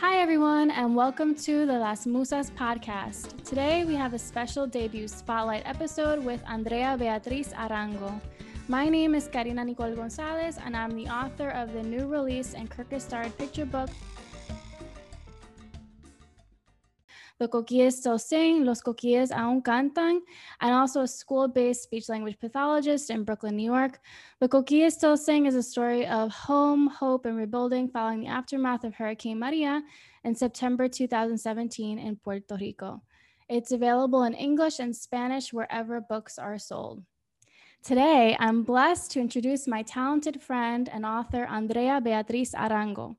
Hi, everyone, and welcome to the Las Musas podcast. Today, we have a special debut spotlight episode with Andrea Beatriz Arango. My name is Karina Nicole Gonzalez, and I'm the author of the new release and Kirkus starred picture book, The Coquíes Still Sing, Los Coquíes Aún Cantan, and also a school based speech language pathologist in Brooklyn, New York. The Coquíes Still Sing is a story of home, hope, and rebuilding following the aftermath of Hurricane Maria in September 2017 in Puerto Rico. It's available in English and Spanish wherever books are sold. Today, I'm blessed to introduce my talented friend and author, Andrea Beatriz Arango.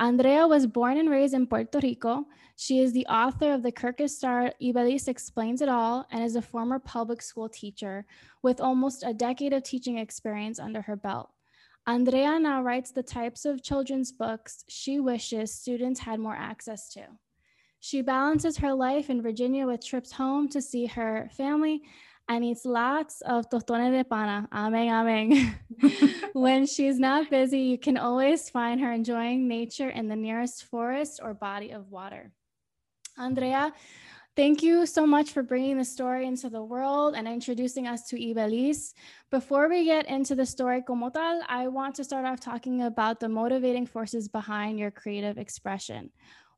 Andrea was born and raised in Puerto Rico. She is the author of the Kirkus Star Iveliz Explains It All and is a former public school teacher with almost a decade of teaching experience under her belt. Andrea now writes the types of children's books she wishes students had more access to. She balances her life in Virginia with trips home to see her family and eats lots of tostones de pana. Amen, amen. when she's not busy, you can always find her enjoying nature in the nearest forest or body of water. Andrea, thank you so much for bringing the story into the world and introducing us to Iveliz. Before we get into the story como tal, I want to start off talking about the motivating forces behind your creative expression.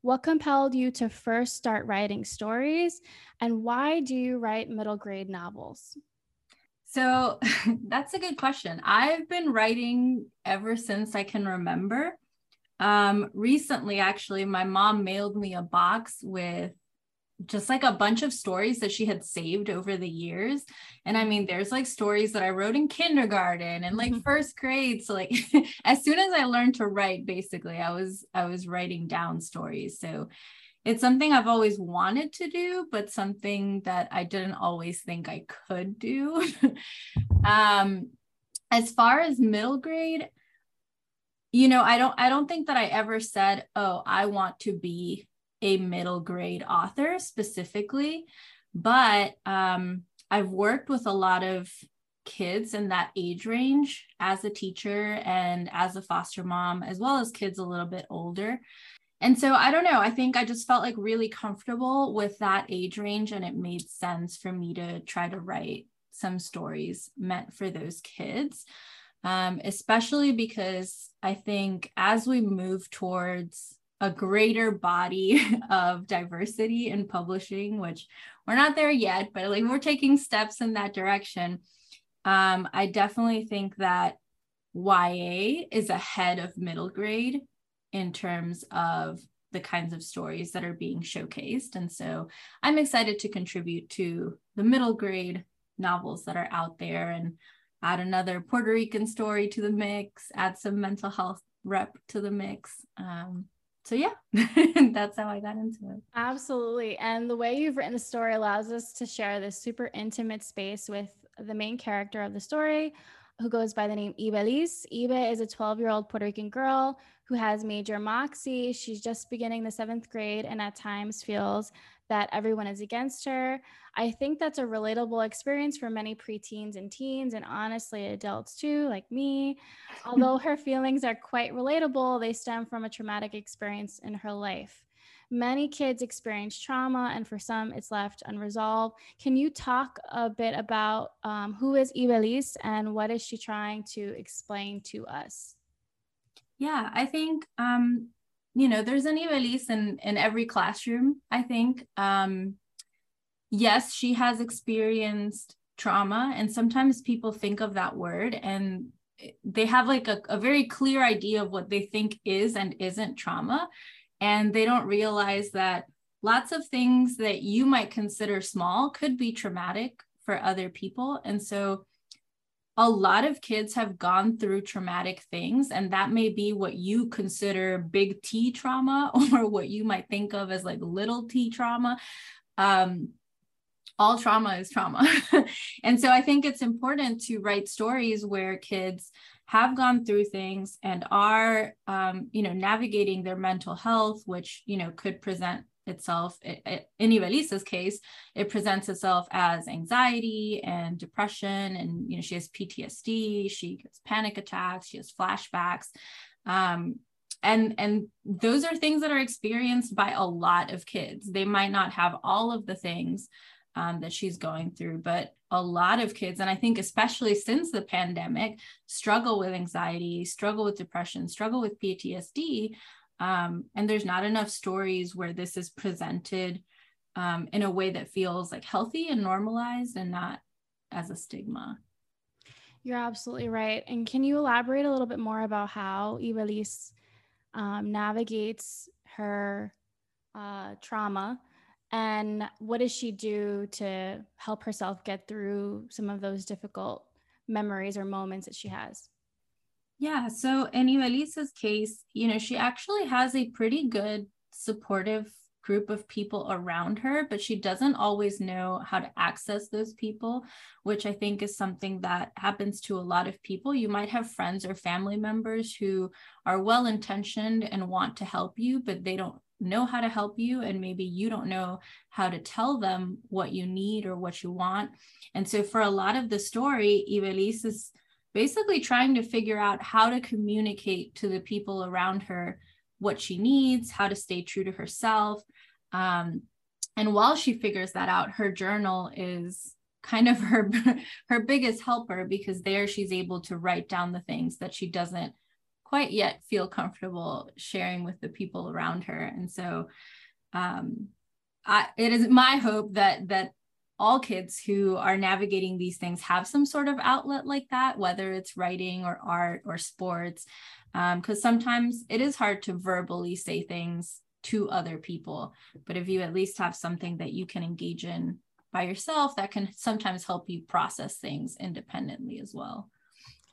What compelled you to first start writing stories? And why do you write middle grade novels? So that's a good question. I've been writing ever since I can remember. Um, recently, actually, my mom mailed me a box with just like a bunch of stories that she had saved over the years. And I mean, there's like stories that I wrote in kindergarten and like mm-hmm. first grade. So like as soon as I learned to write, basically, I was I was writing down stories. So it's something I've always wanted to do, but something that I didn't always think I could do. um, as far as middle grade, you know, I don't I don't think that I ever said, "Oh, I want to be a middle grade author specifically, but um, I've worked with a lot of kids in that age range as a teacher and as a foster mom, as well as kids a little bit older. And so I don't know, I think I just felt like really comfortable with that age range, and it made sense for me to try to write some stories meant for those kids. Um, especially because I think as we move towards a greater body of diversity in publishing, which we're not there yet, but like we're taking steps in that direction. Um, I definitely think that YA is ahead of middle grade in terms of the kinds of stories that are being showcased. And so I'm excited to contribute to the middle grade novels that are out there and add another Puerto Rican story to the mix, add some mental health rep to the mix. Um, so yeah that's how i got into it. Absolutely. And the way you've written the story allows us to share this super intimate space with the main character of the story who goes by the name Iveliz. Ibe is a 12 year old Puerto Rican girl who has major moxie. She's just beginning the seventh grade and at times feels that everyone is against her. I think that's a relatable experience for many preteens and teens, and honestly, adults too, like me. Although her feelings are quite relatable, they stem from a traumatic experience in her life. Many kids experience trauma, and for some, it's left unresolved. Can you talk a bit about um, who is Iveliz and what is she trying to explain to us? Yeah, I think um, you know, there's an Iveliz in in every classroom. I think. Um, yes, she has experienced trauma, and sometimes people think of that word and they have like a, a very clear idea of what they think is and isn't trauma, and they don't realize that lots of things that you might consider small could be traumatic for other people, and so a lot of kids have gone through traumatic things, and that may be what you consider big T trauma or what you might think of as like little t trauma. Um, all trauma is trauma. and so I think it's important to write stories where kids have gone through things and are um, you know navigating their mental health which you know could present itself in Iveliz's case it presents itself as anxiety and depression and you know she has PTSD she gets panic attacks she has flashbacks. Um, and and those are things that are experienced by a lot of kids. They might not have all of the things um, that she's going through but a lot of kids and i think especially since the pandemic struggle with anxiety struggle with depression struggle with ptsd um, and there's not enough stories where this is presented um, in a way that feels like healthy and normalized and not as a stigma. You're absolutely right and can you elaborate a little bit more about how Iveliz um, navigates her uh, trauma and what does she do to help herself get through some of those difficult memories or moments that she has yeah so in Iveliz's case you know she actually has a pretty good supportive group of people around her, but she doesn't always know how to access those people, which I think is something that happens to a lot of people. You might have friends or family members who are well intentioned and want to help you, but they don't know how to help you and maybe you don't know how to tell them what you need or what you want and so for a lot of the story Iveliz is basically trying to figure out how to communicate to the people around her what she needs, how to stay true to herself. Um, and while she figures that out, her journal is kind of her her biggest helper because there she's able to write down the things that she doesn't quite yet feel comfortable sharing with the people around her. And so um, I, it is my hope that that all kids who are navigating these things have some sort of outlet like that, whether it's writing or art or sports, because um, sometimes it is hard to verbally say things to other people. But if you at least have something that you can engage in by yourself, that can sometimes help you process things independently as well.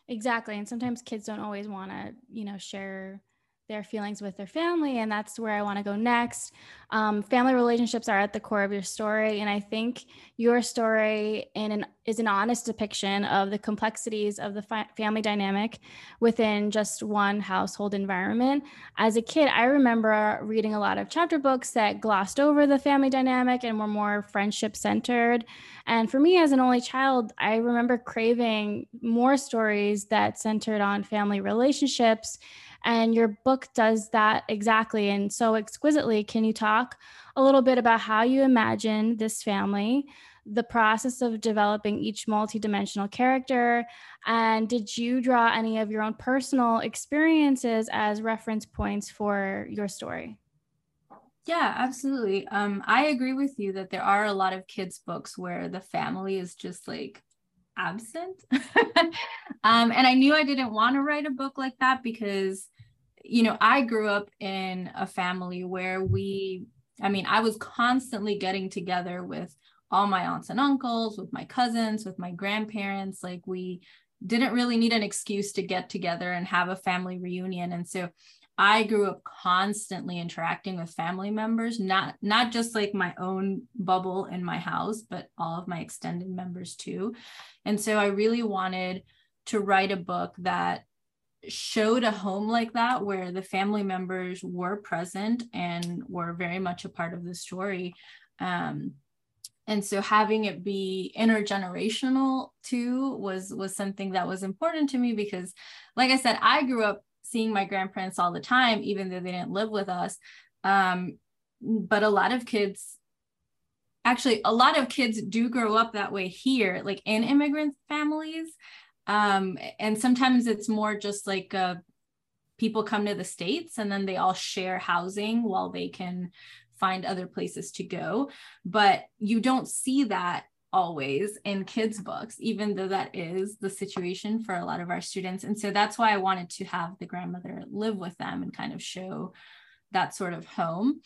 Exactly. And sometimes kids don't always want to, you know, share their feelings with their family. And that's where I want to go next. Um, family relationships are at the core of your story. And I think your story an, is an honest depiction of the complexities of the fi- family dynamic within just one household environment. As a kid, I remember reading a lot of chapter books that glossed over the family dynamic and were more friendship centered. And for me, as an only child, I remember craving more stories that centered on family relationships and your book does that exactly and so exquisitely. Can you talk a little bit about how you imagine this family, the process of developing each multidimensional character, and did you draw any of your own personal experiences as reference points for your story? Yeah, absolutely. Um, I agree with you that there are a lot of kids' books where the family is just like absent. um, and I knew I didn't want to write a book like that because, you know, I grew up in a family where we, I mean, I was constantly getting together with all my aunts and uncles, with my cousins, with my grandparents. Like we didn't really need an excuse to get together and have a family reunion. And so I grew up constantly interacting with family members, not not just like my own bubble in my house, but all of my extended members too. And so I really wanted to write a book that showed a home like that where the family members were present and were very much a part of the story. Um, and so having it be intergenerational too was was something that was important to me because like i said i grew up seeing my grandparents all the time, even though they didn't live with us. Um, but a lot of kids, actually, a lot of kids do grow up that way here, like in immigrant families. Um, and sometimes it's more just like uh, people come to the States and then they all share housing while they can find other places to go. But you don't see that always in kids books even though that is the situation for a lot of our students. And so that's why i wanted to have the grandmother live with them and kind of show that sort of home.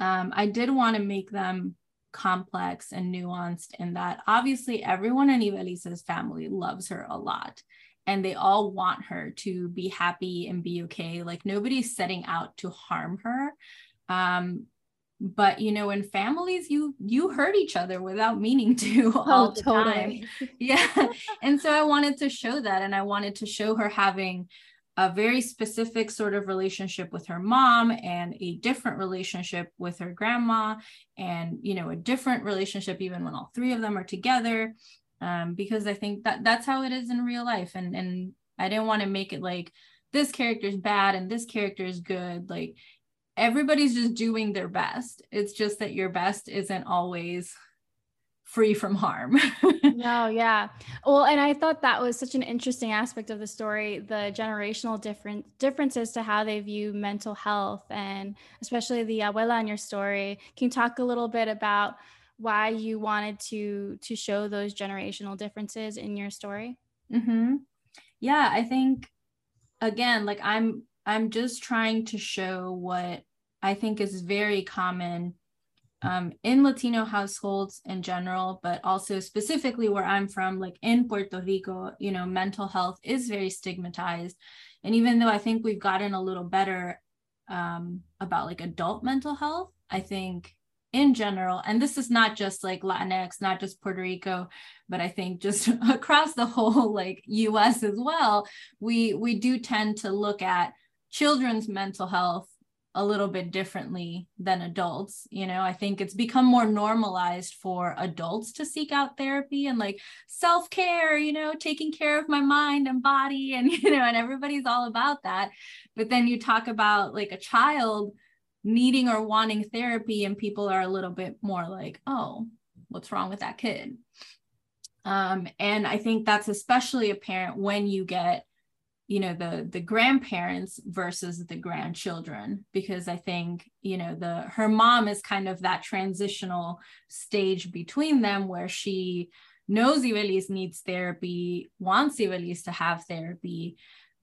Um, i did want to make them complex and nuanced in that obviously everyone in Iveliz's family loves her a lot and they all want her to be happy and be okay. Like nobody's setting out to harm her. Um, but you know in families you you hurt each other without meaning to oh, all the totally. time yeah. And so i wanted to show that and i wanted to show her having a very specific sort of relationship with her mom and a different relationship with her grandma and you know a different relationship even when all three of them are together um, because i think that that's how it is in real life. And and i didn't want to make it like this character is bad and this character is good like everybody's just doing their best it's just that your best isn't always free from harm. no, yeah. Well, and I thought that was such an interesting aspect of the story, the generational different differences to how they view mental health and especially the abuela in your story. Can you talk a little bit about why you wanted to to show those generational differences in your story? Mm-hmm. Yeah, I think again, like I'm I'm just trying to show what I think is very common um, in Latino households in general, but also specifically where I'm from, like in Puerto Rico, you know, mental health is very stigmatized. And even though I think we've gotten a little better um, about like adult mental health, I think in general, and this is not just like Latinx, not just Puerto Rico, but I think just across the whole like US as well, we we do tend to look at children's mental health a little bit differently than adults. You know, I think it's become more normalized for adults to seek out therapy and like self care, you know, taking care of my mind and body, and, you know, and everybody's all about that. But then you talk about like a child needing or wanting therapy, and people are a little bit more like, oh, what's wrong with that kid? Um, and I think that's especially apparent when you get you know the the grandparents versus the grandchildren because i think you know the her mom is kind of that transitional stage between them where she knows Iveliz needs therapy wants Iveliz to have therapy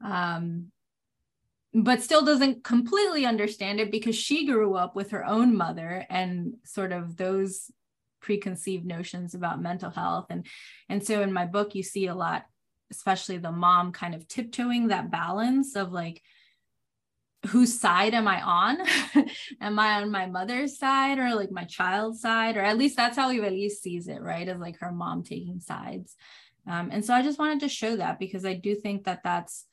um, but still doesn't completely understand it because she grew up with her own mother and sort of those preconceived notions about mental health. And and so in my book you see a lot especially the mom kind of tiptoeing that balance of like whose side am I on? am I on my mother's side or like my child's side? Or at least that's how Iveliz sees it, right? As like her mom taking sides. Um, and so I just wanted to show that because I do think that that's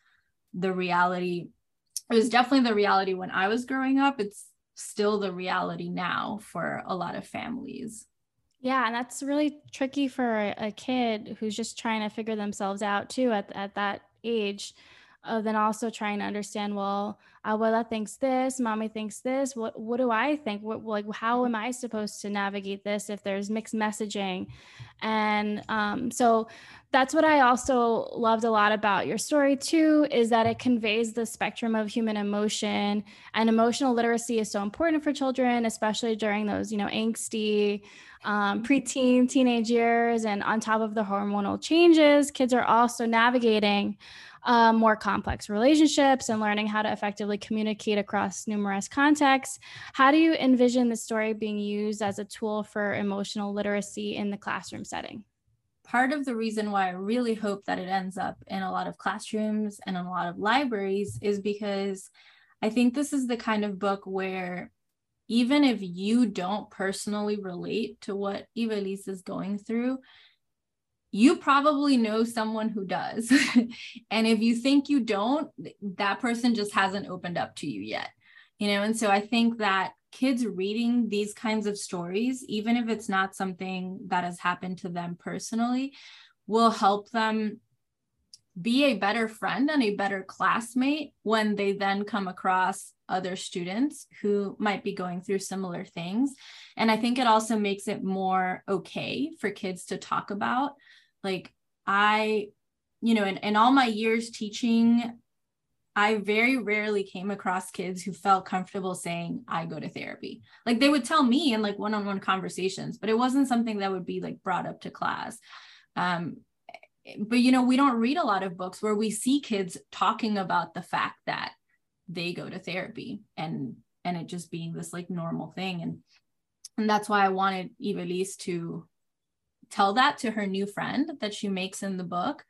the reality. It was definitely the reality when I was growing up. It's still the reality now for a lot of families. Yeah, and that's really tricky for a kid who's just trying to figure themselves out too at, at that age. Uh, then also trying to understand, well, abuela thinks this, mommy thinks this. What what do I think? What like how am I supposed to navigate this if there's mixed messaging? And um, so that's what I also loved a lot about your story too, is that it conveys the spectrum of human emotion and emotional literacy is so important for children, especially during those, you know, angsty um, preteen, teenage years, and on top of the hormonal changes, kids are also navigating um, more complex relationships and learning how to effectively communicate across numerous contexts. How do you envision the story being used as a tool for emotional literacy in the classroom setting? Part of the reason why I really hope that it ends up in a lot of classrooms and in a lot of libraries is because I think this is the kind of book where even if you don't personally relate to what Iveliz is going through, you probably know someone who does. and if you think you don't, that person just hasn't opened up to you yet. You know, and so I think that kids reading these kinds of stories, even if it's not something that has happened to them personally, will help them be a better friend and a better classmate when they then come across other students who might be going through similar things. And I think it also makes it more okay for kids to talk about. Like, I, you know, in, in all my years teaching, I very rarely came across kids who felt comfortable saying, I go to therapy. Like they would tell me in like one on one conversations, but it wasn't something that would be like brought up to class. Um, but you know we don't read a lot of books where we see kids talking about the fact that they go to therapy and and it just being this like normal thing and and that's why i wanted Iveliz to tell that to her new friend that she makes in the book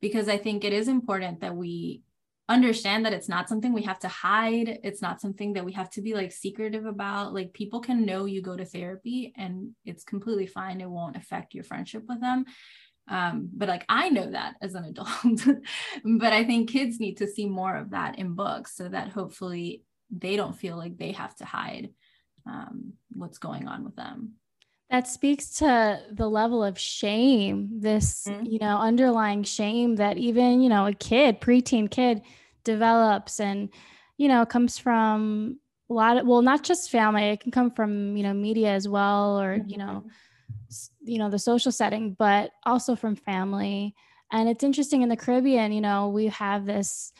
because i think it is important that we understand that it's not something we have to hide. It's not something that we have to be like secretive about. Like people can know you go to therapy and it's completely fine. It won't affect your friendship with them. Um, but like I know that as an adult, but I think kids need to see more of that in books so that hopefully they don't feel like they have to hide um, what's going on with them. That speaks to the level of shame, this, mm-hmm. you know, underlying shame that even, you know, a kid, preteen kid develops and you know comes from a lot of well not just family it can come from you know media as well or mm-hmm. you know mm-hmm. you know the social setting but also from family and it's interesting in the caribbean you know we have this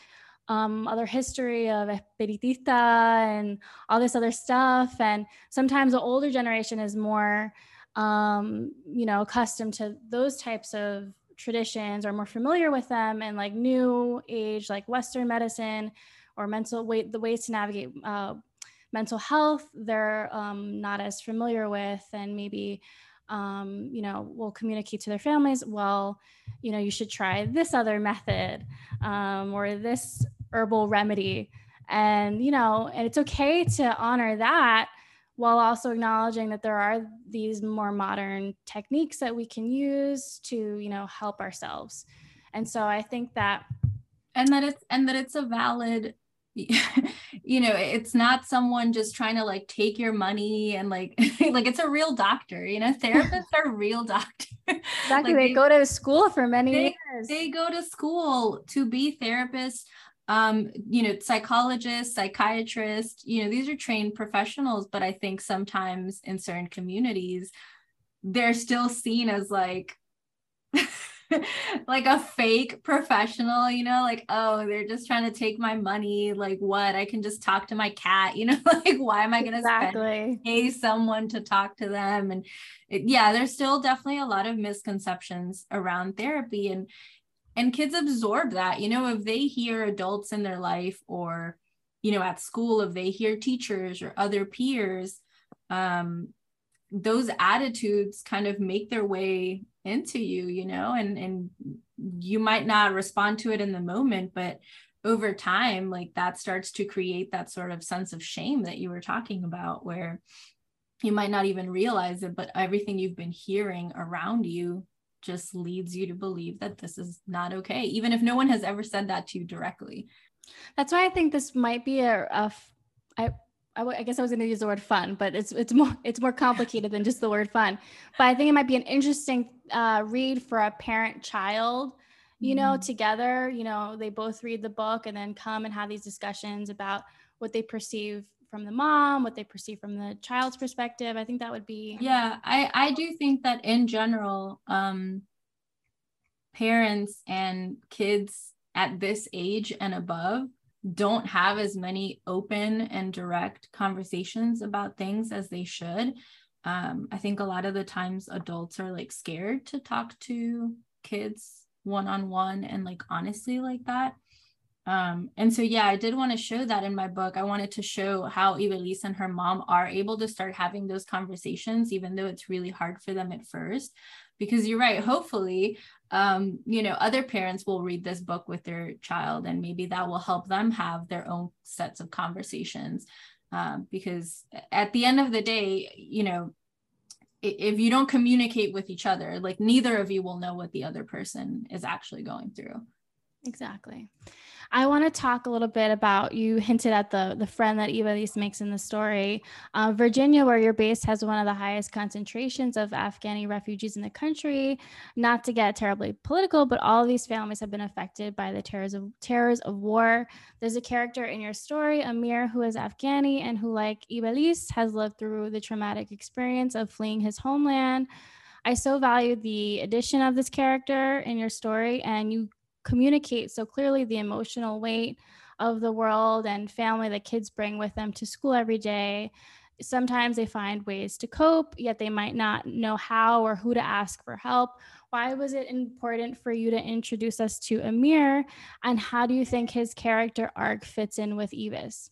um, other history of espiritista and all this other stuff. And sometimes the older generation is more um, you know accustomed to those types of traditions or more familiar with them and like new age like western medicine or mental way the ways to navigate uh, mental health they're um, not as familiar with and maybe um, you know will communicate to their families well you know you should try this other method um, or this herbal remedy. And you know and it's okay to honor that while also acknowledging that there are these more modern techniques that we can use to you know help ourselves. And so i think that and that it's and that it's a valid you know it's not someone just trying to like take your money and like like it's a real doctor you know? Therapists are real doctors. Exactly. Like they, they, go to school for many they, years. they go to school to be therapists um you know psychologists psychiatrists you know these are trained professionals but i think sometimes in certain communities they're still seen as like like a fake professional, you know, like, oh, they're just trying to take my money. Like, what? I can just talk to my cat, you know, like, why am I going to exactly. pay someone to talk to them? And it, yeah, there's still definitely a lot of misconceptions around therapy. And, and kids absorb that, you know, if they hear adults in their life or, you know, at school, if they hear teachers or other peers, um, those attitudes kind of make their way into you you know and and you might not respond to it in the moment but over time like that starts to create that sort of sense of shame that you were talking about where you might not even realize it but everything you've been hearing around you just leads you to believe that this is not okay even if no one has ever said that to you directly that's why i think this might be a, a I, I, w- I guess I was going to use the word fun, but it's it's more it's more complicated than just the word fun. But I think it might be an interesting uh, read for a parent child. You mm-hmm. know, together. You know, they both read the book and then come and have these discussions about what they perceive from the mom, what they perceive from the child's perspective. I think that would be. Yeah, I I do think that in general, um, parents and kids at this age and above don't have as many open and direct conversations about things as they should. Um, I think a lot of the times adults are like scared to talk to kids one on one and like honestly like that. Um, and so, yeah, I did want to show that in my book. I wanted to show how Iveliz and her mom are able to start having those conversations, even though it's really hard for them at first. Because you're right, hopefully, um, you know, other parents will read this book with their child, and maybe that will help them have their own sets of conversations. Um, because at the end of the day, you know, if you don't communicate with each other, like neither of you will know what the other person is actually going through. Exactly. I want to talk a little bit about you hinted at the the friend that Iveliz makes in the story. Uh, Virginia, where you're based, has one of the highest concentrations of Afghani refugees in the country. Not to get terribly political, but all of these families have been affected by the terrors of terrors of war. There's a character in your story, Amir, who is Afghani and who, like Iveliz, has lived through the traumatic experience of fleeing his homeland. I so value the addition of this character in your story, and you communicate so clearly the emotional weight of the world and family that kids bring with them to school every day. Sometimes they find ways to cope, yet they might not know how or who to ask for help. Why was it important for you to introduce us to Amir? And how do you think his character arc fits in with Evis?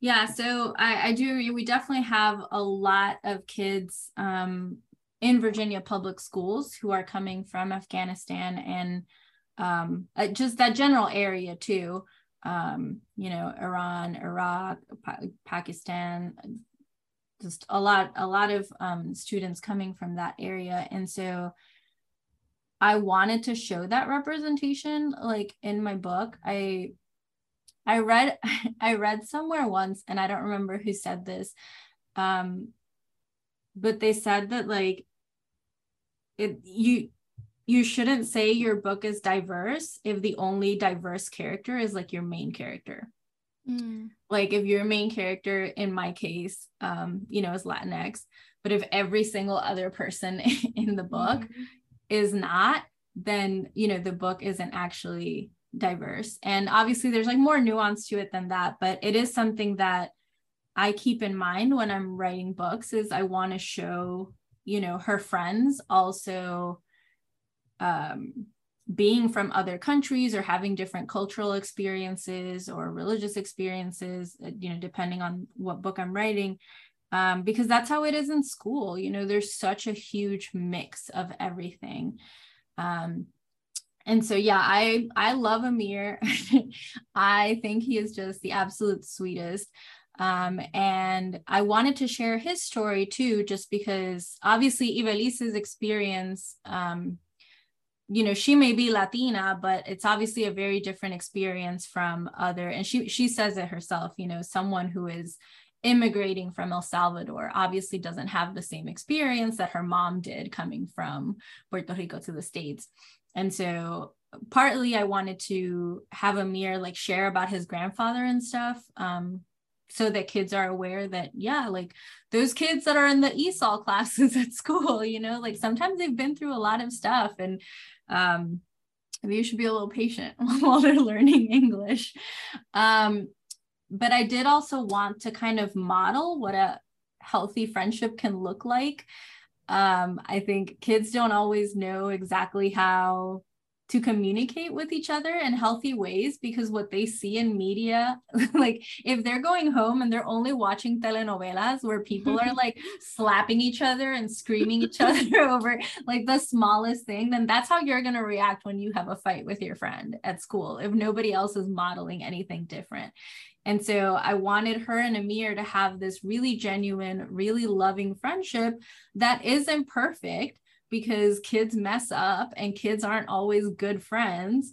Yeah, so I, I do. We definitely have a lot of kids um, in Virginia public schools who are coming from Afghanistan and um, uh, just that general area too. Um, you know, Iran, Iraq, pa- Pakistan, just a lot, a lot of um, students coming from that area, and so I wanted to show that representation, like in my book. I I read I read somewhere once, and I don't remember who said this, um, but they said that like it you you shouldn't say your book is diverse if the only diverse character is like your main character. Mm. Like if your main character, in my case, um, you know, is Latinx, but if every single other person in the book mm-hmm. is not, then you know the book isn't actually diverse. And obviously, there's like more nuance to it than that, but it is something that I keep in mind when I'm writing books. Is I want to show, you know, her friends also um, being from other countries or having different cultural experiences or religious experiences, uh, you know, depending on what book I'm writing, um, because that's how it is in school. You know, there's such a huge mix of everything. Um, and so yeah, I I love Amir. I think he is just the absolute sweetest. Um, and I wanted to share his story too, just because obviously Iveliz's experience um, you know she may be latina but it's obviously a very different experience from other and she she says it herself you know someone who is immigrating from El Salvador obviously doesn't have the same experience that her mom did coming from Puerto Rico to the states. And so partly I wanted to have Amir like share about his grandfather and stuff um, so that kids are aware that yeah like those kids that are in the esol classes at school you know like sometimes they've been through a lot of stuff. And um, maybe you should be a little patient while they're learning English. Um, but I did also want to kind of model what a healthy friendship can look like. Um, I think kids don't always know exactly how to communicate with each other in healthy ways because what they see in media like if they're going home and they're only watching telenovelas where people are like slapping each other and screaming each other over like the smallest thing then that's how you're going to react when you have a fight with your friend at school if nobody else is modeling anything different. And so I wanted her and Amir to have this really genuine, really loving friendship that isn't perfect, because kids mess up and kids aren't always good friends.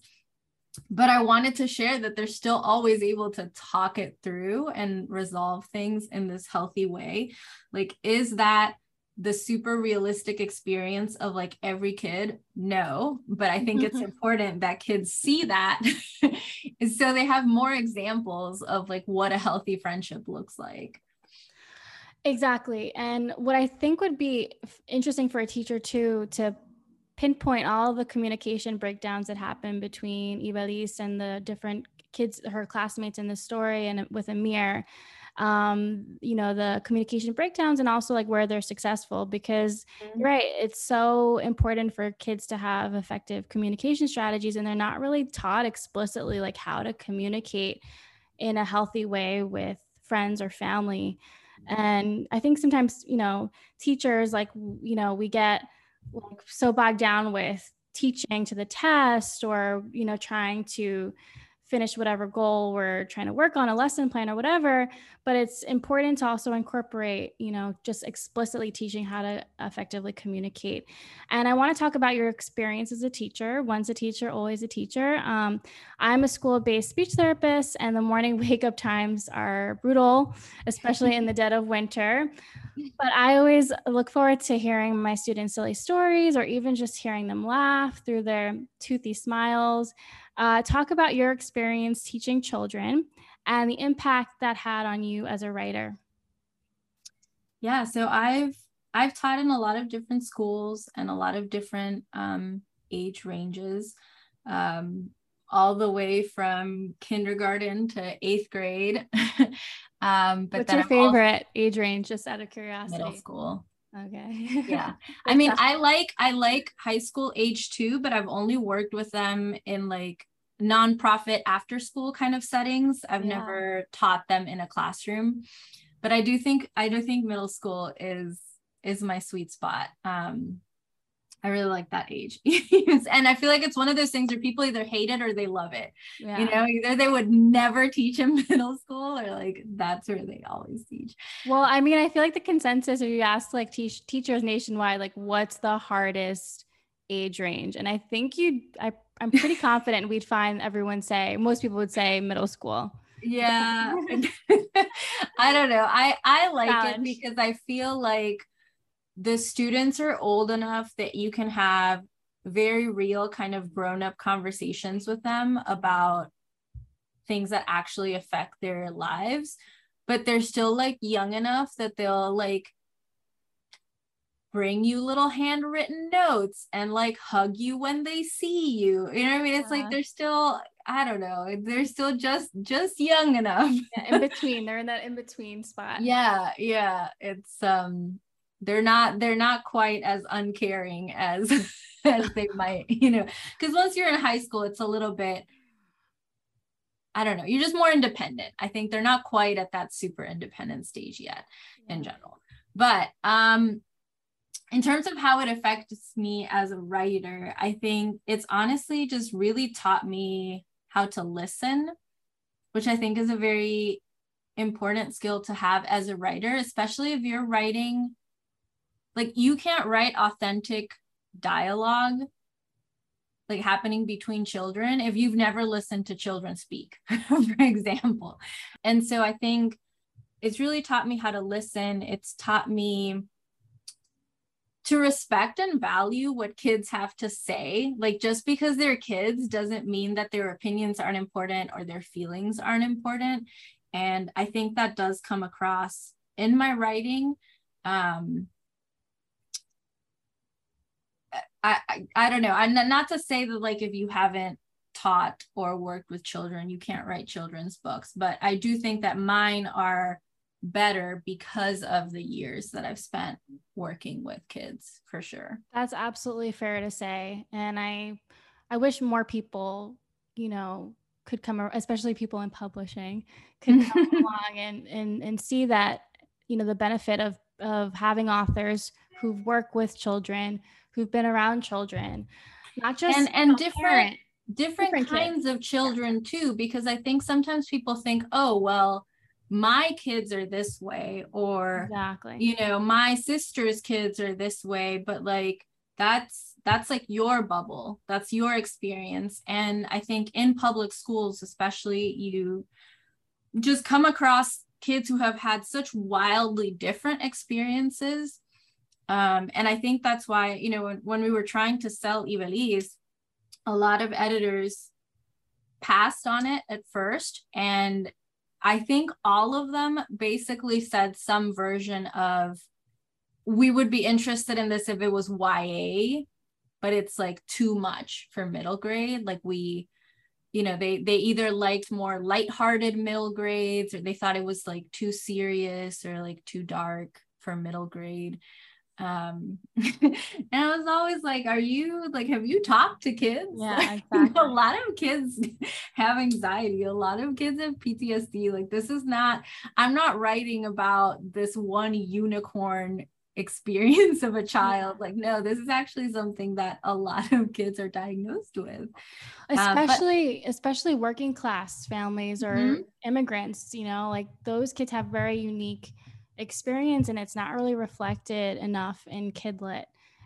But I wanted to share that they're still always able to talk it through and resolve things in this healthy way. Like, is that the super realistic experience of like every kid no but i think it's mm-hmm. important that kids see that so they have more examples of like what a healthy friendship looks like Exactly. And what I think would be interesting for a teacher too to pinpoint all the communication breakdowns that happen between Iveliz and the different kids, her classmates in the story and with Amir. Um, you know, the communication breakdowns and also like where they're successful because mm-hmm. right, it's so important for kids to have effective communication strategies and they're not really taught explicitly like how to communicate in a healthy way with friends or family and i think sometimes you know teachers like you know we get like so bogged down with teaching to the test or you know trying to finish whatever goal we're trying to work on a lesson plan or whatever but it's important to also incorporate you know just explicitly teaching how to effectively communicate. And i want to talk about your experience as a teacher. Once a teacher always a teacher. Um, i'm a school-based speech therapist and the morning wake up times are brutal especially in the dead of winter. But i always look forward to hearing my students silly stories or even just hearing them laugh through their toothy smiles. Uh, talk about your experience teaching children and the impact that had on you as a writer. Yeah, so I've I've taught in a lot of different schools and a lot of different um, age ranges, um, all the way from kindergarten to eighth grade. um, but what's your favorite age range? Just out of curiosity. Middle school. Okay. yeah. I mean, I like I like high school age too, but I've only worked with them in like nonprofit after school kind of settings. I've yeah. never taught them in a classroom. But I do think I do think middle school is is my sweet spot. Um I really like that age. and I feel like it's one of those things where people either hate it or they love it. Yeah. You know, either they would never teach in middle school or like that's where they always teach. Well, I mean, I feel like the consensus if you ask like teach teachers nationwide, like what's the hardest age range? And I think you I I'm pretty confident we'd find everyone say most people would say middle school. Yeah. I don't know. I I like Challenge. it because I feel like the students are old enough that you can have very real kind of grown up conversations with them about things that actually affect their lives but they're still like young enough that they'll like bring you little handwritten notes and like hug you when they see you you know what i mean it's like they're still i don't know they're still just just young enough yeah, in between they're in that in between spot yeah yeah it's um they're not they're not quite as uncaring as as they might you know because once you're in high school it's a little bit I don't know, you're just more independent. I think they're not quite at that super independent stage yet yeah. in general. But um in terms of how it affects me as a writer, I think it's honestly just really taught me how to listen, which I think is a very important skill to have as a writer, especially if you're writing like you can't write authentic dialogue like happening between children if you've never listened to children speak for example. And so i think it's really taught me how to listen. It's taught me to respect and value what kids have to say like just because they're kids doesn't mean that their opinions aren't important or their feelings aren't important and i think that does come across in my writing um I, I, I don't know. I'm not to say that like if you haven't taught or worked with children, you can't write children's books, but I do think that mine are better because of the years that I've spent working with kids for sure. That's absolutely fair to say. And I I wish more people, you know, could come especially people in publishing could come along and and and see that, you know, the benefit of of having authors who work with children who've been around children, not just and and different different, different kinds kids. of children too because i think sometimes people think oh well my kids are this way or exactly. you know my sister's kids are this way but like that's that's like your bubble. That's your experience. And i think in public schools especially you just come across kids who have had such wildly different experiences. Um, and I think that's why, you know, when, when we were trying to sell Iveliz, a lot of editors passed on it at first. And I think all of them basically said some version of, we would be interested in this if it was YA, but it's like too much for middle grade. Like we, you know, they they either liked more lighthearted middle grades or they thought it was like too serious or like too dark for middle grade um and i was always like are you like have you talked to kids? Yeah exactly. a lot of kids have anxiety. A lot of kids have ptsd like this is not i'm not writing about this one unicorn experience of a child. Like no this is actually something that a lot of kids are diagnosed with. Especially um, but, especially working class families or mm-hmm. immigrants you know like those kids have very unique experience and it's not really reflected enough in kidlit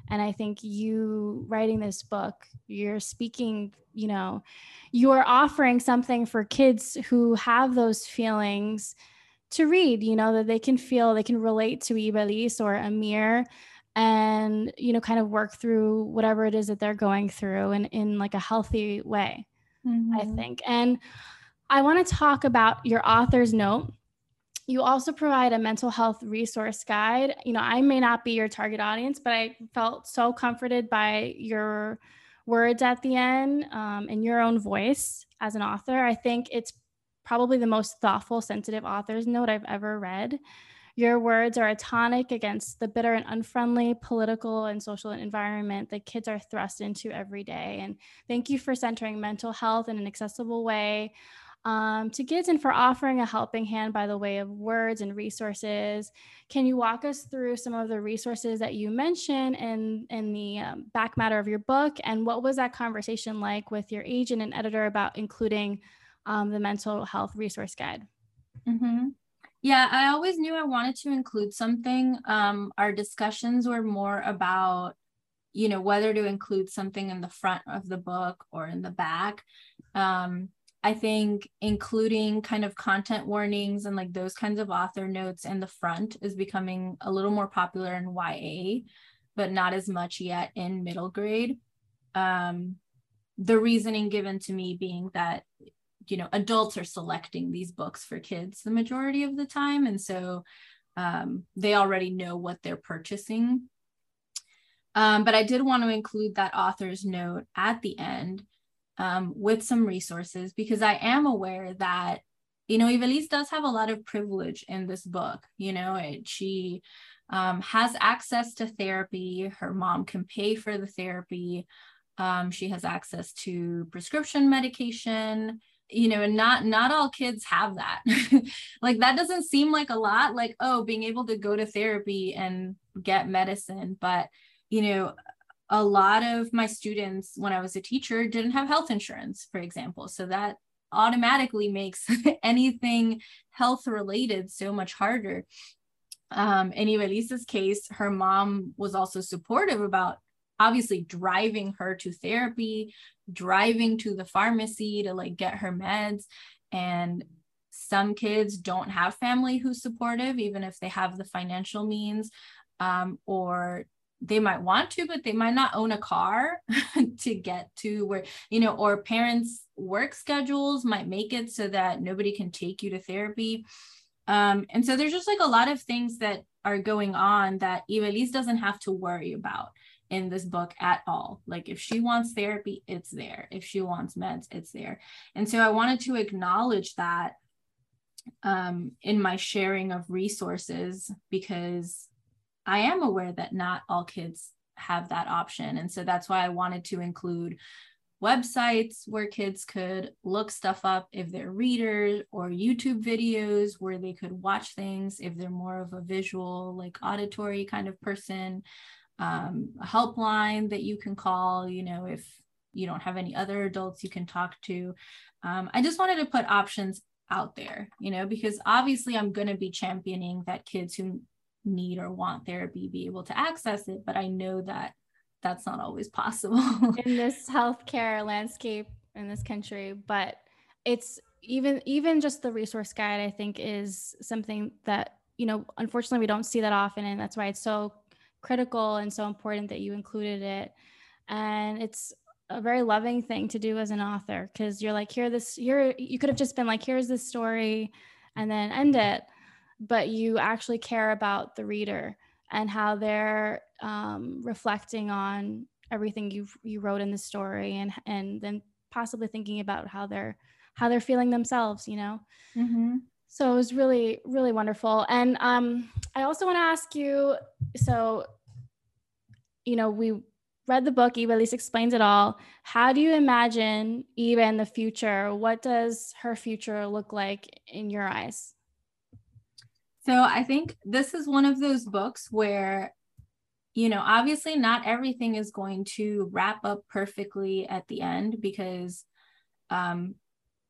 and i think you writing this book you're speaking you know you're offering something for kids who have those feelings to read you know that they can feel they can relate to Iveliz or amir and you know kind of work through whatever it is that they're going through and in like a healthy way mm-hmm. i think. And i want to talk about your author's note you also provide a mental health resource guide. You know, I may not be your target audience, but I felt so comforted by your words at the end um, and your own voice as an author. I think it's probably the most thoughtful, sensitive author's note I've ever read. Your words are a tonic against the bitter and unfriendly political and social environment that kids are thrust into every day. And thank you for centering mental health in an accessible way um, to kids and for offering a helping hand by the way of words and resources. Can you walk us through some of the resources that you mentioned in, in the um, back matter of your book? And what was that conversation like with your agent and editor about including um, the mental health resource guide? Mm-hmm. Yeah, I always knew I wanted to include something. Um, our discussions were more about, you know, whether to include something in the front of the book or in the back. Um, I think including kind of content warnings and like those kinds of author notes in the front is becoming a little more popular in YA, but not as much yet in middle grade. um, the reasoning given to me being that you know adults are selecting these books for kids the majority of the time and so um, they already know what they're purchasing um, but i did want to include that author's note at the end um, with some resources because i am aware that you know Iveliz does have a lot of privilege in this book you know it, she um, has access to therapy her mom can pay for the therapy um, she has access to prescription medication you know and not not all kids have that. Like that doesn't seem like a lot like oh being able to go to therapy and get medicine but you know a lot of my students when i was a teacher didn't have health insurance for example so that automatically makes anything health related so much harder um, in Iveliz's case, her mom was also supportive about obviously driving her to therapy, driving to the pharmacy to like get her meds. And some kids don't have family who's supportive, even if they have the financial means, um, or they might want to, but they might not own a car to get to where, you know, or parents' work schedules might make it so that nobody can take you to therapy. Um, and so there's just like a lot of things that are going on that Iveliz doesn't have to worry about in this book at all. Like if she wants therapy, it's there. If she wants meds, it's there. And so I wanted to acknowledge that um, in my sharing of resources because I am aware that not all kids have that option. And so that's why I wanted to include websites where kids could look stuff up if they're readers or YouTube videos where they could watch things if they're more of a visual, like auditory kind of person um, a helpline that you can call, you know, if you don't have any other adults you can talk to. Um, I just wanted to put options out there, you know, because obviously I'm going to be championing that kids who need or want therapy be able to access it, but I know that that's not always possible in this healthcare landscape in this country. But it's even even just the resource guide, I think, is something that you know, unfortunately, we don't see that often, and that's why it's so critical and so important that you included it. And it's a very loving thing to do as an author because you're like, here, this, here, you could have just been like, here's this story and then end it. But you actually care about the reader and how they're um, reflecting on everything you you wrote in the story and and then possibly thinking about how they're how they're feeling themselves you know mm-hmm. so it was really really wonderful and um i also want to ask you so you know, we read the book, Iveliz explains it all. How do you imagine Eva in the future? What does her future look like in your eyes? So I think this is one of those books where, you know, obviously not everything is going to wrap up perfectly at the end because, um,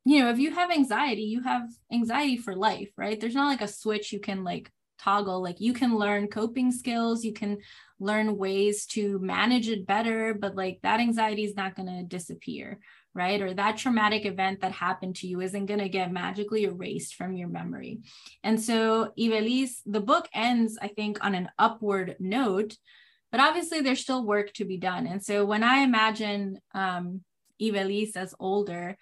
you know, if you have anxiety, you have anxiety for life, right? There's not like a switch you can like toggle. Like you can learn coping skills, you can learn ways to manage it better, but like that anxiety is not going to disappear, right? Or that traumatic event that happened to you isn't going to get magically erased from your memory. And so, Iveliz, the book ends, I think, on an upward note, but obviously there's still work to be done. And so, when I imagine um, Iveliz as older,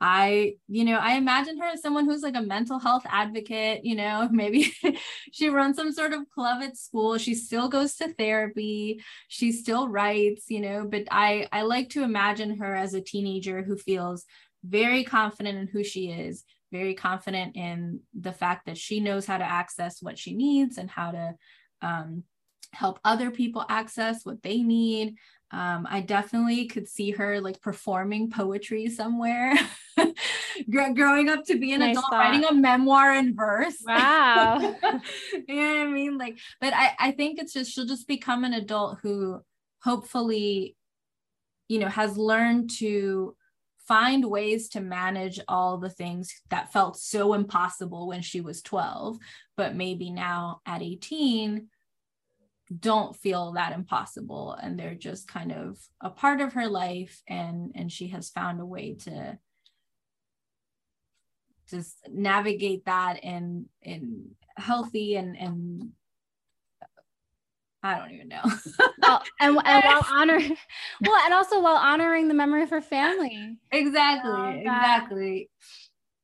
I, you know, I imagine her as someone who's like a mental health advocate, you know, maybe she runs some sort of club at school. She still goes to therapy. She still writes, you know, but I I like to imagine her as a teenager who feels very confident in who she is, very confident in the fact that she knows how to access what she needs and how to um, help other people access what they need. Um, I definitely could see her like performing poetry somewhere. growing up to be an nice adult, thought. writing a memoir in verse. Wow. you know what I mean? Like, but I, I think it's just she'll just become an adult who hopefully, you know, has learned to find ways to manage all the things that felt so impossible when she was 12, but maybe now at 18 don't feel that impossible and they're just kind of a part of her life and and she has found a way to just navigate that in in healthy and and I don't even know. well, and, and while honoring, well, and also while honoring the memory of her family. Exactly. exactly.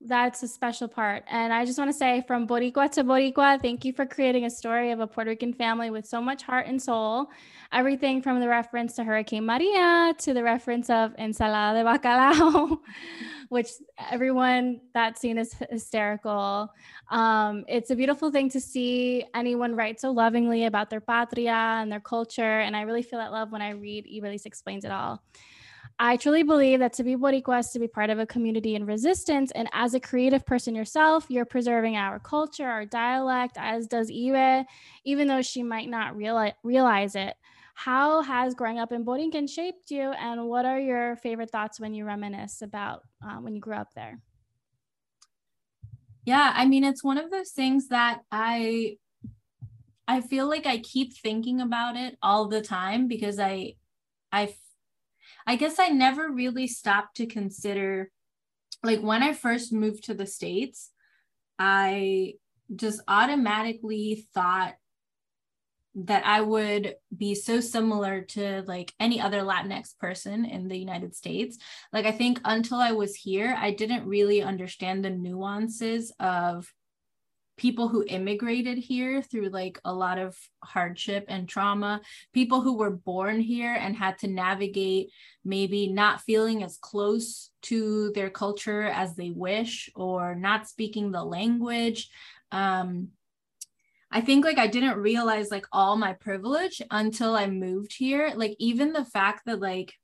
That's a special part. And I just want to say from Boricua to Boricua, thank you for creating a story of a Puerto Rican family with so much heart and soul. Everything from the reference to Hurricane Maria to the reference of ensalada de bacalao, which everyone, that scene is hysterical. Um, it's a beautiful thing to see anyone write so lovingly about their patria and their culture. And I really feel that love when I read Iveliz Explains It All. I truly believe that to be Boricua is to be part of a community in resistance. And as a creative person yourself, you're preserving our culture, our dialect, as does Ibe, even though she might not realize, realize it. How has growing up in Borinquen shaped you? And what are your favorite thoughts when you reminisce about um, when you grew up there? Yeah, I mean, it's one of those things that I I feel like I keep thinking about it all the time because I I I guess I never really stopped to consider, like, when I first moved to the States, I just automatically thought that I would be so similar to like any other Latinx person in the United States. Like, I think until I was here, I didn't really understand the nuances of people who immigrated here through like a lot of hardship and trauma, people who were born here and had to navigate maybe not feeling as close to their culture as they wish or not speaking the language. Um, I think like I didn't realize like all my privilege until I moved here. Like even the fact that like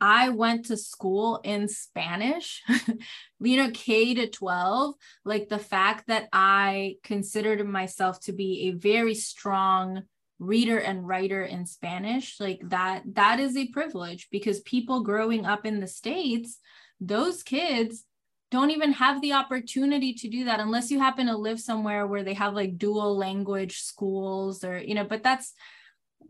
I went to school in Spanish, you know, K to 12, like the fact that I considered myself to be a very strong reader and writer in Spanish, like that, that is a privilege because people growing up in the States, those kids don't even have the opportunity to do that unless you happen to live somewhere where they have like dual language schools or, you know, but that's,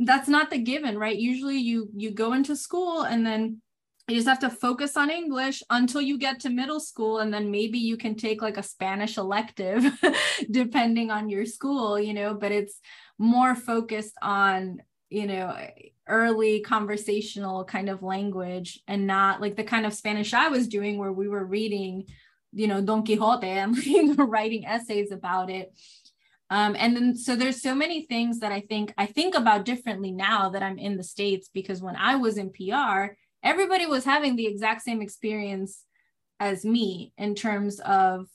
that's not the given right? Usually you you go into school and then you just have to focus on english until you get to middle school and then maybe you can take like a spanish elective depending on your school you know but it's more focused on you know early conversational kind of language and not like the kind of spanish i was doing where we were reading you know don quixote and writing essays about it um, and then so there's so many things that I think I think about differently now that I'm in the States because when I was in PR, everybody was having the exact same experience as me in terms of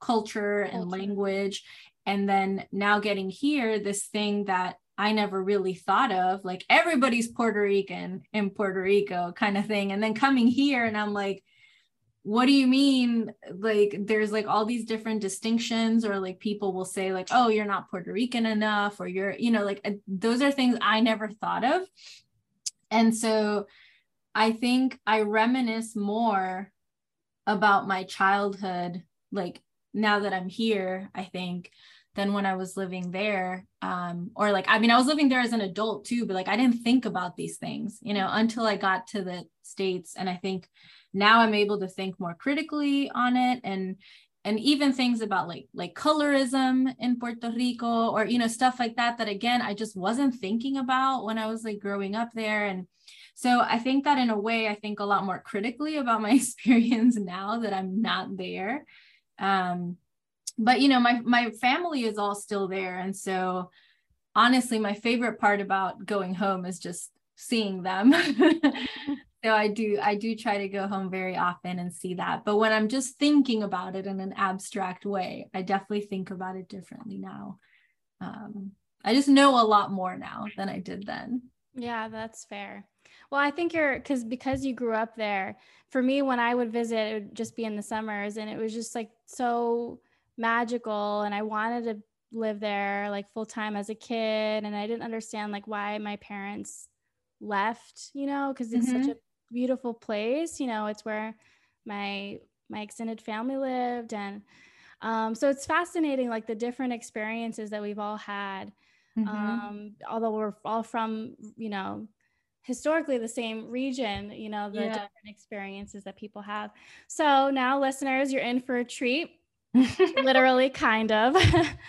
culture and culture. language. And then now getting here, this thing that I never really thought of, like everybody's Puerto Rican in Puerto Rico kind of thing. And then coming here and I'm like, what do you mean? Like there's like all these different distinctions or like people will say like oh you're not puerto rican enough or you're you know like uh, those are things i never thought of. And so i think i reminisce more about my childhood like now that i'm here i think than when i was living there um or like i mean i was living there as an adult too but like i didn't think about these things you know until i got to the states and i think now i'm able to think more critically on it and and even things about like like colorism in Puerto Rico or you know stuff like that that again I just wasn't thinking about when I was like growing up there and so I think that in a way I think a lot more critically about my experience now that I'm not there um but you know my my family is all still there. And so honestly my favorite part about going home is just seeing them. So i do i do try to go home very often and see that. But when i'm just thinking about it in an abstract way i definitely think about it differently now. Um, i just know a lot more now than i did then. Yeah that's fair. Well i think you're because because you grew up there for me when i would visit it would just be in the summers and it was just like so magical and i wanted to live there like full time as a kid and i didn't understand like why my parents left you know because it's mm-hmm. such a beautiful place. You know, it's where my my extended family lived, and um, so it's fascinating, like the different experiences that we've all had. Mm-hmm. Um, although we're all from, you know, historically the same region, you know, the yeah. different experiences that people have. So now, listeners, you're in for a treat. Literally, kind of.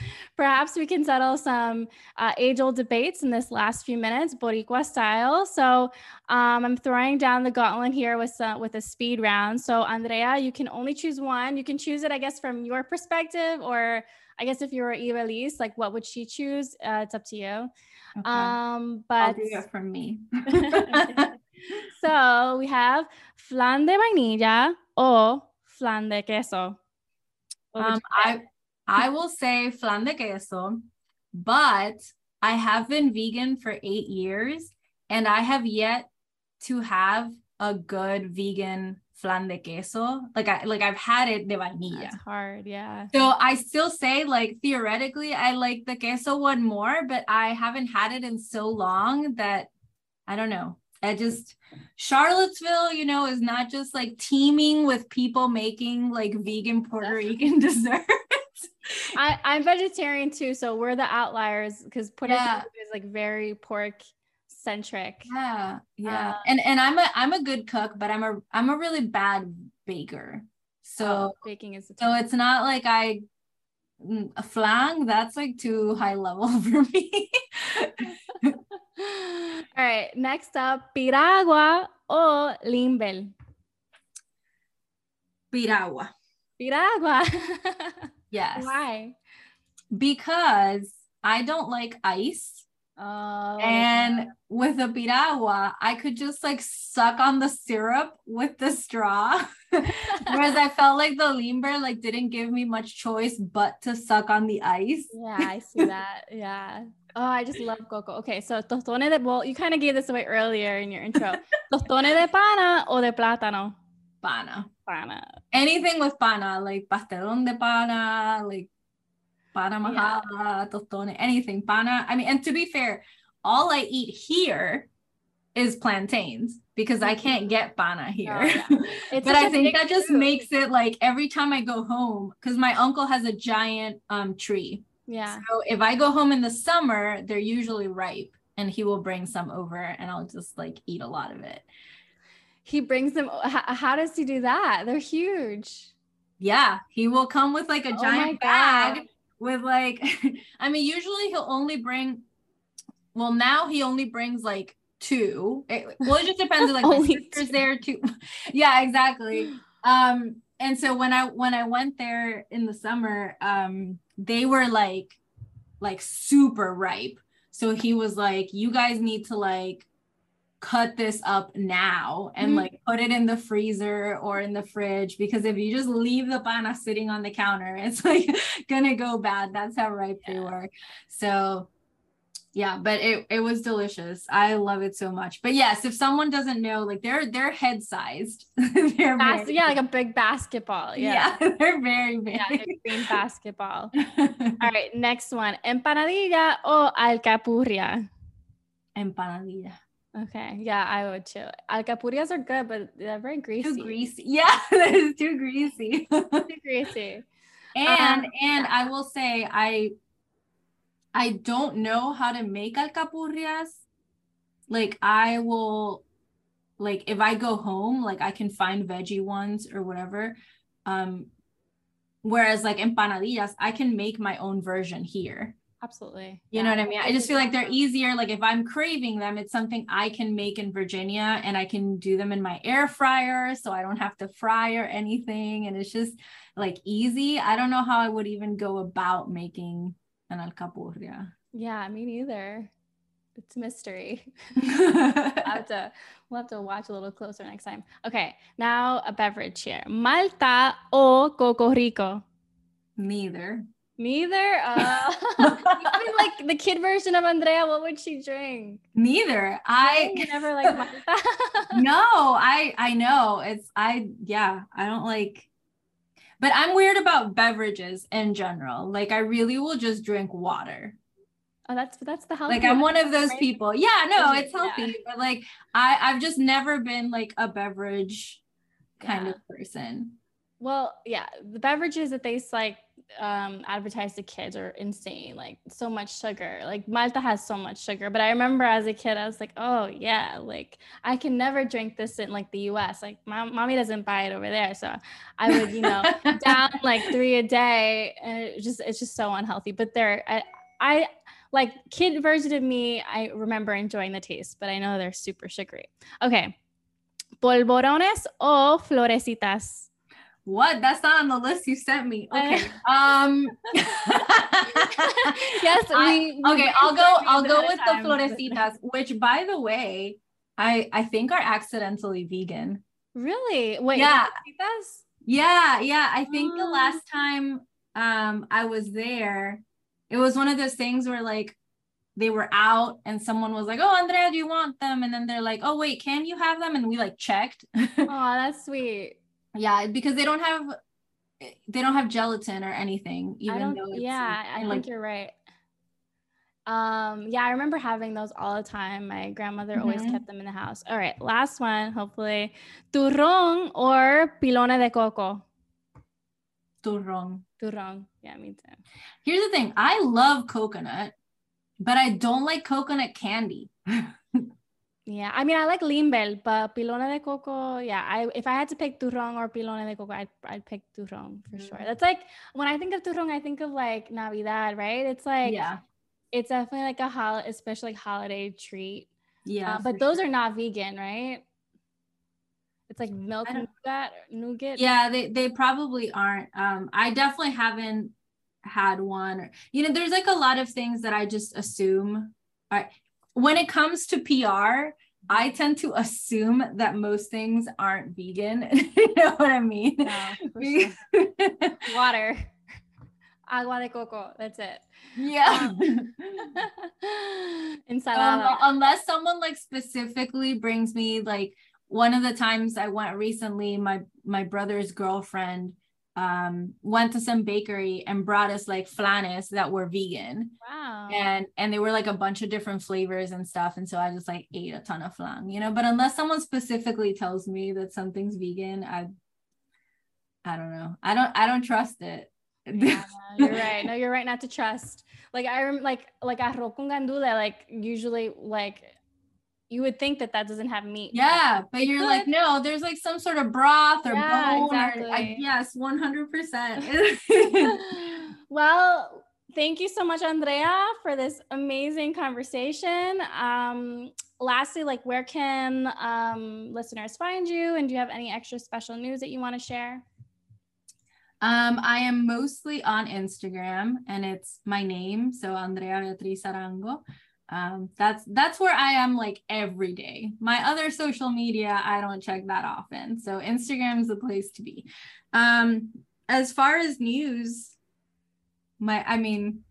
Perhaps we can settle some uh, age old debates in this last few minutes, Boricua style. So um, I'm throwing down the gauntlet here with, uh, with a speed round. So, Andrea, you can only choose one. You can choose it, I guess, from your perspective, or I guess if you were Iveliz, like what would she choose? Uh, it's up to you. Okay. Um, but I'll do it from me. so we have flan de vainilla or flan de queso. Um, I I will say flan de queso, but I have been vegan for eight years and I have yet to have a good vegan flan de queso. Like I like I've had it de vainilla. That's hard, yeah. So I still say like theoretically I like the queso one more, but I haven't had it in so long that I don't know. I just Charlottesville, you know, is not just like teeming with people making like vegan Puerto Rican desserts. I, I'm vegetarian too, so we're the outliers because Puerto yeah. Rico is like very pork centric. Yeah, yeah. Um, and and I'm a I'm a good cook, but I'm a I'm a really bad baker. So oh, baking is so it's not like I mm, a flan that's like too high level for me. All right, next up, piragua or limber. Piragua. Piragua. yes. Why? Because I don't like ice. Oh, and with a piragua, I could just like suck on the syrup with the straw. Whereas I felt like the limber like didn't give me much choice but to suck on the ice. Yeah, I see that. Yeah. Oh, I just love coco. Okay, so tostones de well, you kind of gave this away earlier in your intro. tostones de pana o de plátano? Pana. Pana. Anything with pana, like pastelón de pana, like pana majada, yeah. tostones, anything. Pana. I mean, and to be fair, all I eat here is plantains because I can't get pana here. Oh, yeah. but I think that just makes it like every time I go home, because my uncle has a giant um tree. Yeah. So if I go home in the summer, they're usually ripe and he will bring some over and I'll just like eat a lot of it. He brings them. How, how does he do that? They're huge. Yeah. He will come with like a oh giant bag with like, I mean, usually he'll only bring, well, now he only brings like two. It, well, it just depends. Like my sister's two. there too. yeah, exactly. Um, and so when I when I went there in the summer, um, they were like like super ripe. So he was like, you guys need to like cut this up now and mm-hmm. like put it in the freezer or in the fridge because if you just leave the pana sitting on the counter, it's like gonna go bad. That's how ripe yeah. they were. So yeah but it, it was delicious i love it so much but yes if someone doesn't know like they're they're head sized they're Bas- yeah like a big basketball yeah, yeah they're very big yeah like green basketball all right next one empanadilla or alcapurria empanadilla Okay, yeah, I would too. Alcapurrias are good, but they're very greasy. Too greasy. Yeah, that is too greasy. too greasy. And um, and I will say I I don't know how to make alcapurrias. Like I will like if I go home, like I can find veggie ones or whatever. Um whereas like empanadillas, I can make my own version here. Absolutely. You yeah. know what I mean? I just feel like they're easier. Like if I'm craving them, it's something I can make in Virginia and I can do them in my air fryer so I don't have to fry or anything. And it's just like easy. I don't know how I would even go about making an alcapurria. Yeah, me neither. It's a mystery. we'll, have to, we'll have to watch a little closer next time. Okay, now a beverage here. Malta or Coco Rico? Neither. Neither. Uh, like the kid version of Andrea, what would she drink? Neither. I never like Malta. no, I I know it's I yeah I don't like but I'm weird about beverages in general. Like I really will just drink water. Oh, that's that's the healthy. Like I'm one of those right? people. Yeah, no, it's healthy, yeah. but like I I've just never been like a beverage kind yeah. of person. Well, yeah, the beverages that they like um, advertised to kids are insane. Like so much sugar. Like Malta has so much sugar. But I remember as a kid, I was like, oh yeah, like I can never drink this in like the U.S. Like my mommy doesn't buy it over there, so I would, you know, down like three a day, and it just it's just so unhealthy. But there, I, I like kid version of me. I remember enjoying the taste, but I know they're super sugary. Okay, polvorones o florecitas. What? That's not on the list you sent me. Okay. um yes, we, I, okay, I'll go I'll go with the florecitas, which by the way, I I think are accidentally vegan. Really? Wait, yeah. Florecitas? Yeah, yeah. I think the last time um I was there, it was one of those things where like they were out and someone was like, "Oh, Andrea, do you want them?" And then they're like, "Oh, wait, can you have them?" And we like checked. oh, that's sweet yeah because they don't have they don't have gelatin or anything even though it's yeah i like, think you're right. Um yeah i remember having those all the time. My grandmother mm-hmm. always kept them in the house. All right last one hopefully. Turrón or pilona de coco? Turrón. Turrón. Yeah me too. Here's the thing i love coconut but i don't like coconut candy Yeah, I mean, I like limber, but pilona de coco. Yeah, I if I had to pick turrón or pilona de coco, I'd I'd pick turrón for mm-hmm. sure. That's like when I think of turrón, I think of like Navidad, right? It's like yeah, it's definitely like a holiday, especially like holiday treat. Yeah, uh, but those sure. are not vegan, right? It's like milk nougat, nougat. Yeah, they they probably aren't. Um, I definitely haven't had one. Or, You know, there's like a lot of things that I just assume. Right, when it comes to PR, I tend to assume that most things aren't vegan. you know what I mean? Yeah, sure. Water. Agua de coco. That's it. Yeah. Um, ensalada. Um, unless someone like specifically brings me like one of the times I went recently, my my brother's girlfriend um went to some bakery and brought us like flanes that were vegan. Wow. And and they were like a bunch of different flavors and stuff. And so i just like ate a ton of flan you know? But unless someone specifically tells me that something's vegan i i don't know. I don't i don't trust it. Yeah, you're right. No you're right not to trust. Like i rem- like like arroz con gandula like usually like you would think that that doesn't have meat. Yeah, but you're like, no, there's like some sort of broth or yeah, bone. Exactly. Or, I, yes, 100%. well, thank you so much, Andrea, for this amazing conversation. Um, lastly, like, where can um, listeners find you? And do you have any extra special news that you want to share? Um, I am mostly on Instagram and it's my name. So Andrea Beatriz Arango um, that's that's where I am like every day. My other social media, I don't check that often. So Instagram is the place to be. Um, as far as news, my I mean,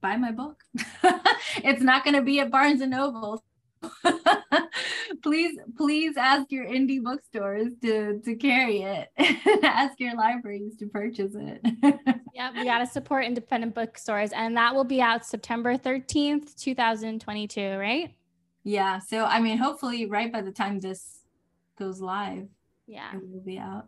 buy my book. it's not going to be at Barnes and Noble. please, please ask your indie bookstores to to carry it. ask your libraries to purchase it. yeah, we got to support independent bookstores, and that will be out September thirteenth, two thousand twenty-two. Right? Yeah. So I mean, hopefully, right by the time this goes live, yeah, it will be out.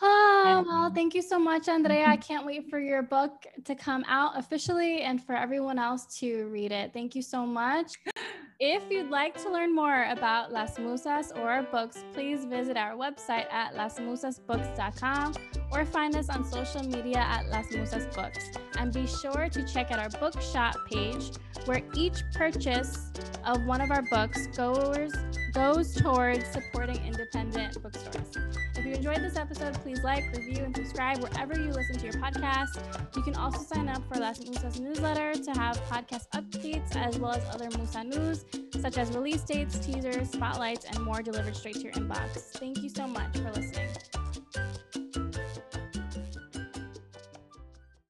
Oh, well, thank you so much, Andrea. I mm-hmm. can't wait for your book to come out officially and for everyone else to read it. Thank you so much. If you'd like to learn more about Las Musas or our books, please visit our website at lasmusasbooks.com or find us on social media at Las Musas Books. And be sure to check out our bookshop page where each purchase of one of our books goes, goes towards supporting independent bookstores. If you enjoyed this episode, please like, review, and subscribe wherever you listen to your podcast. You can also sign up for Las Musas newsletter to have podcast updates as well as other Musa news such as release dates, teasers, spotlights, and more delivered straight to your inbox. Thank you so much for listening.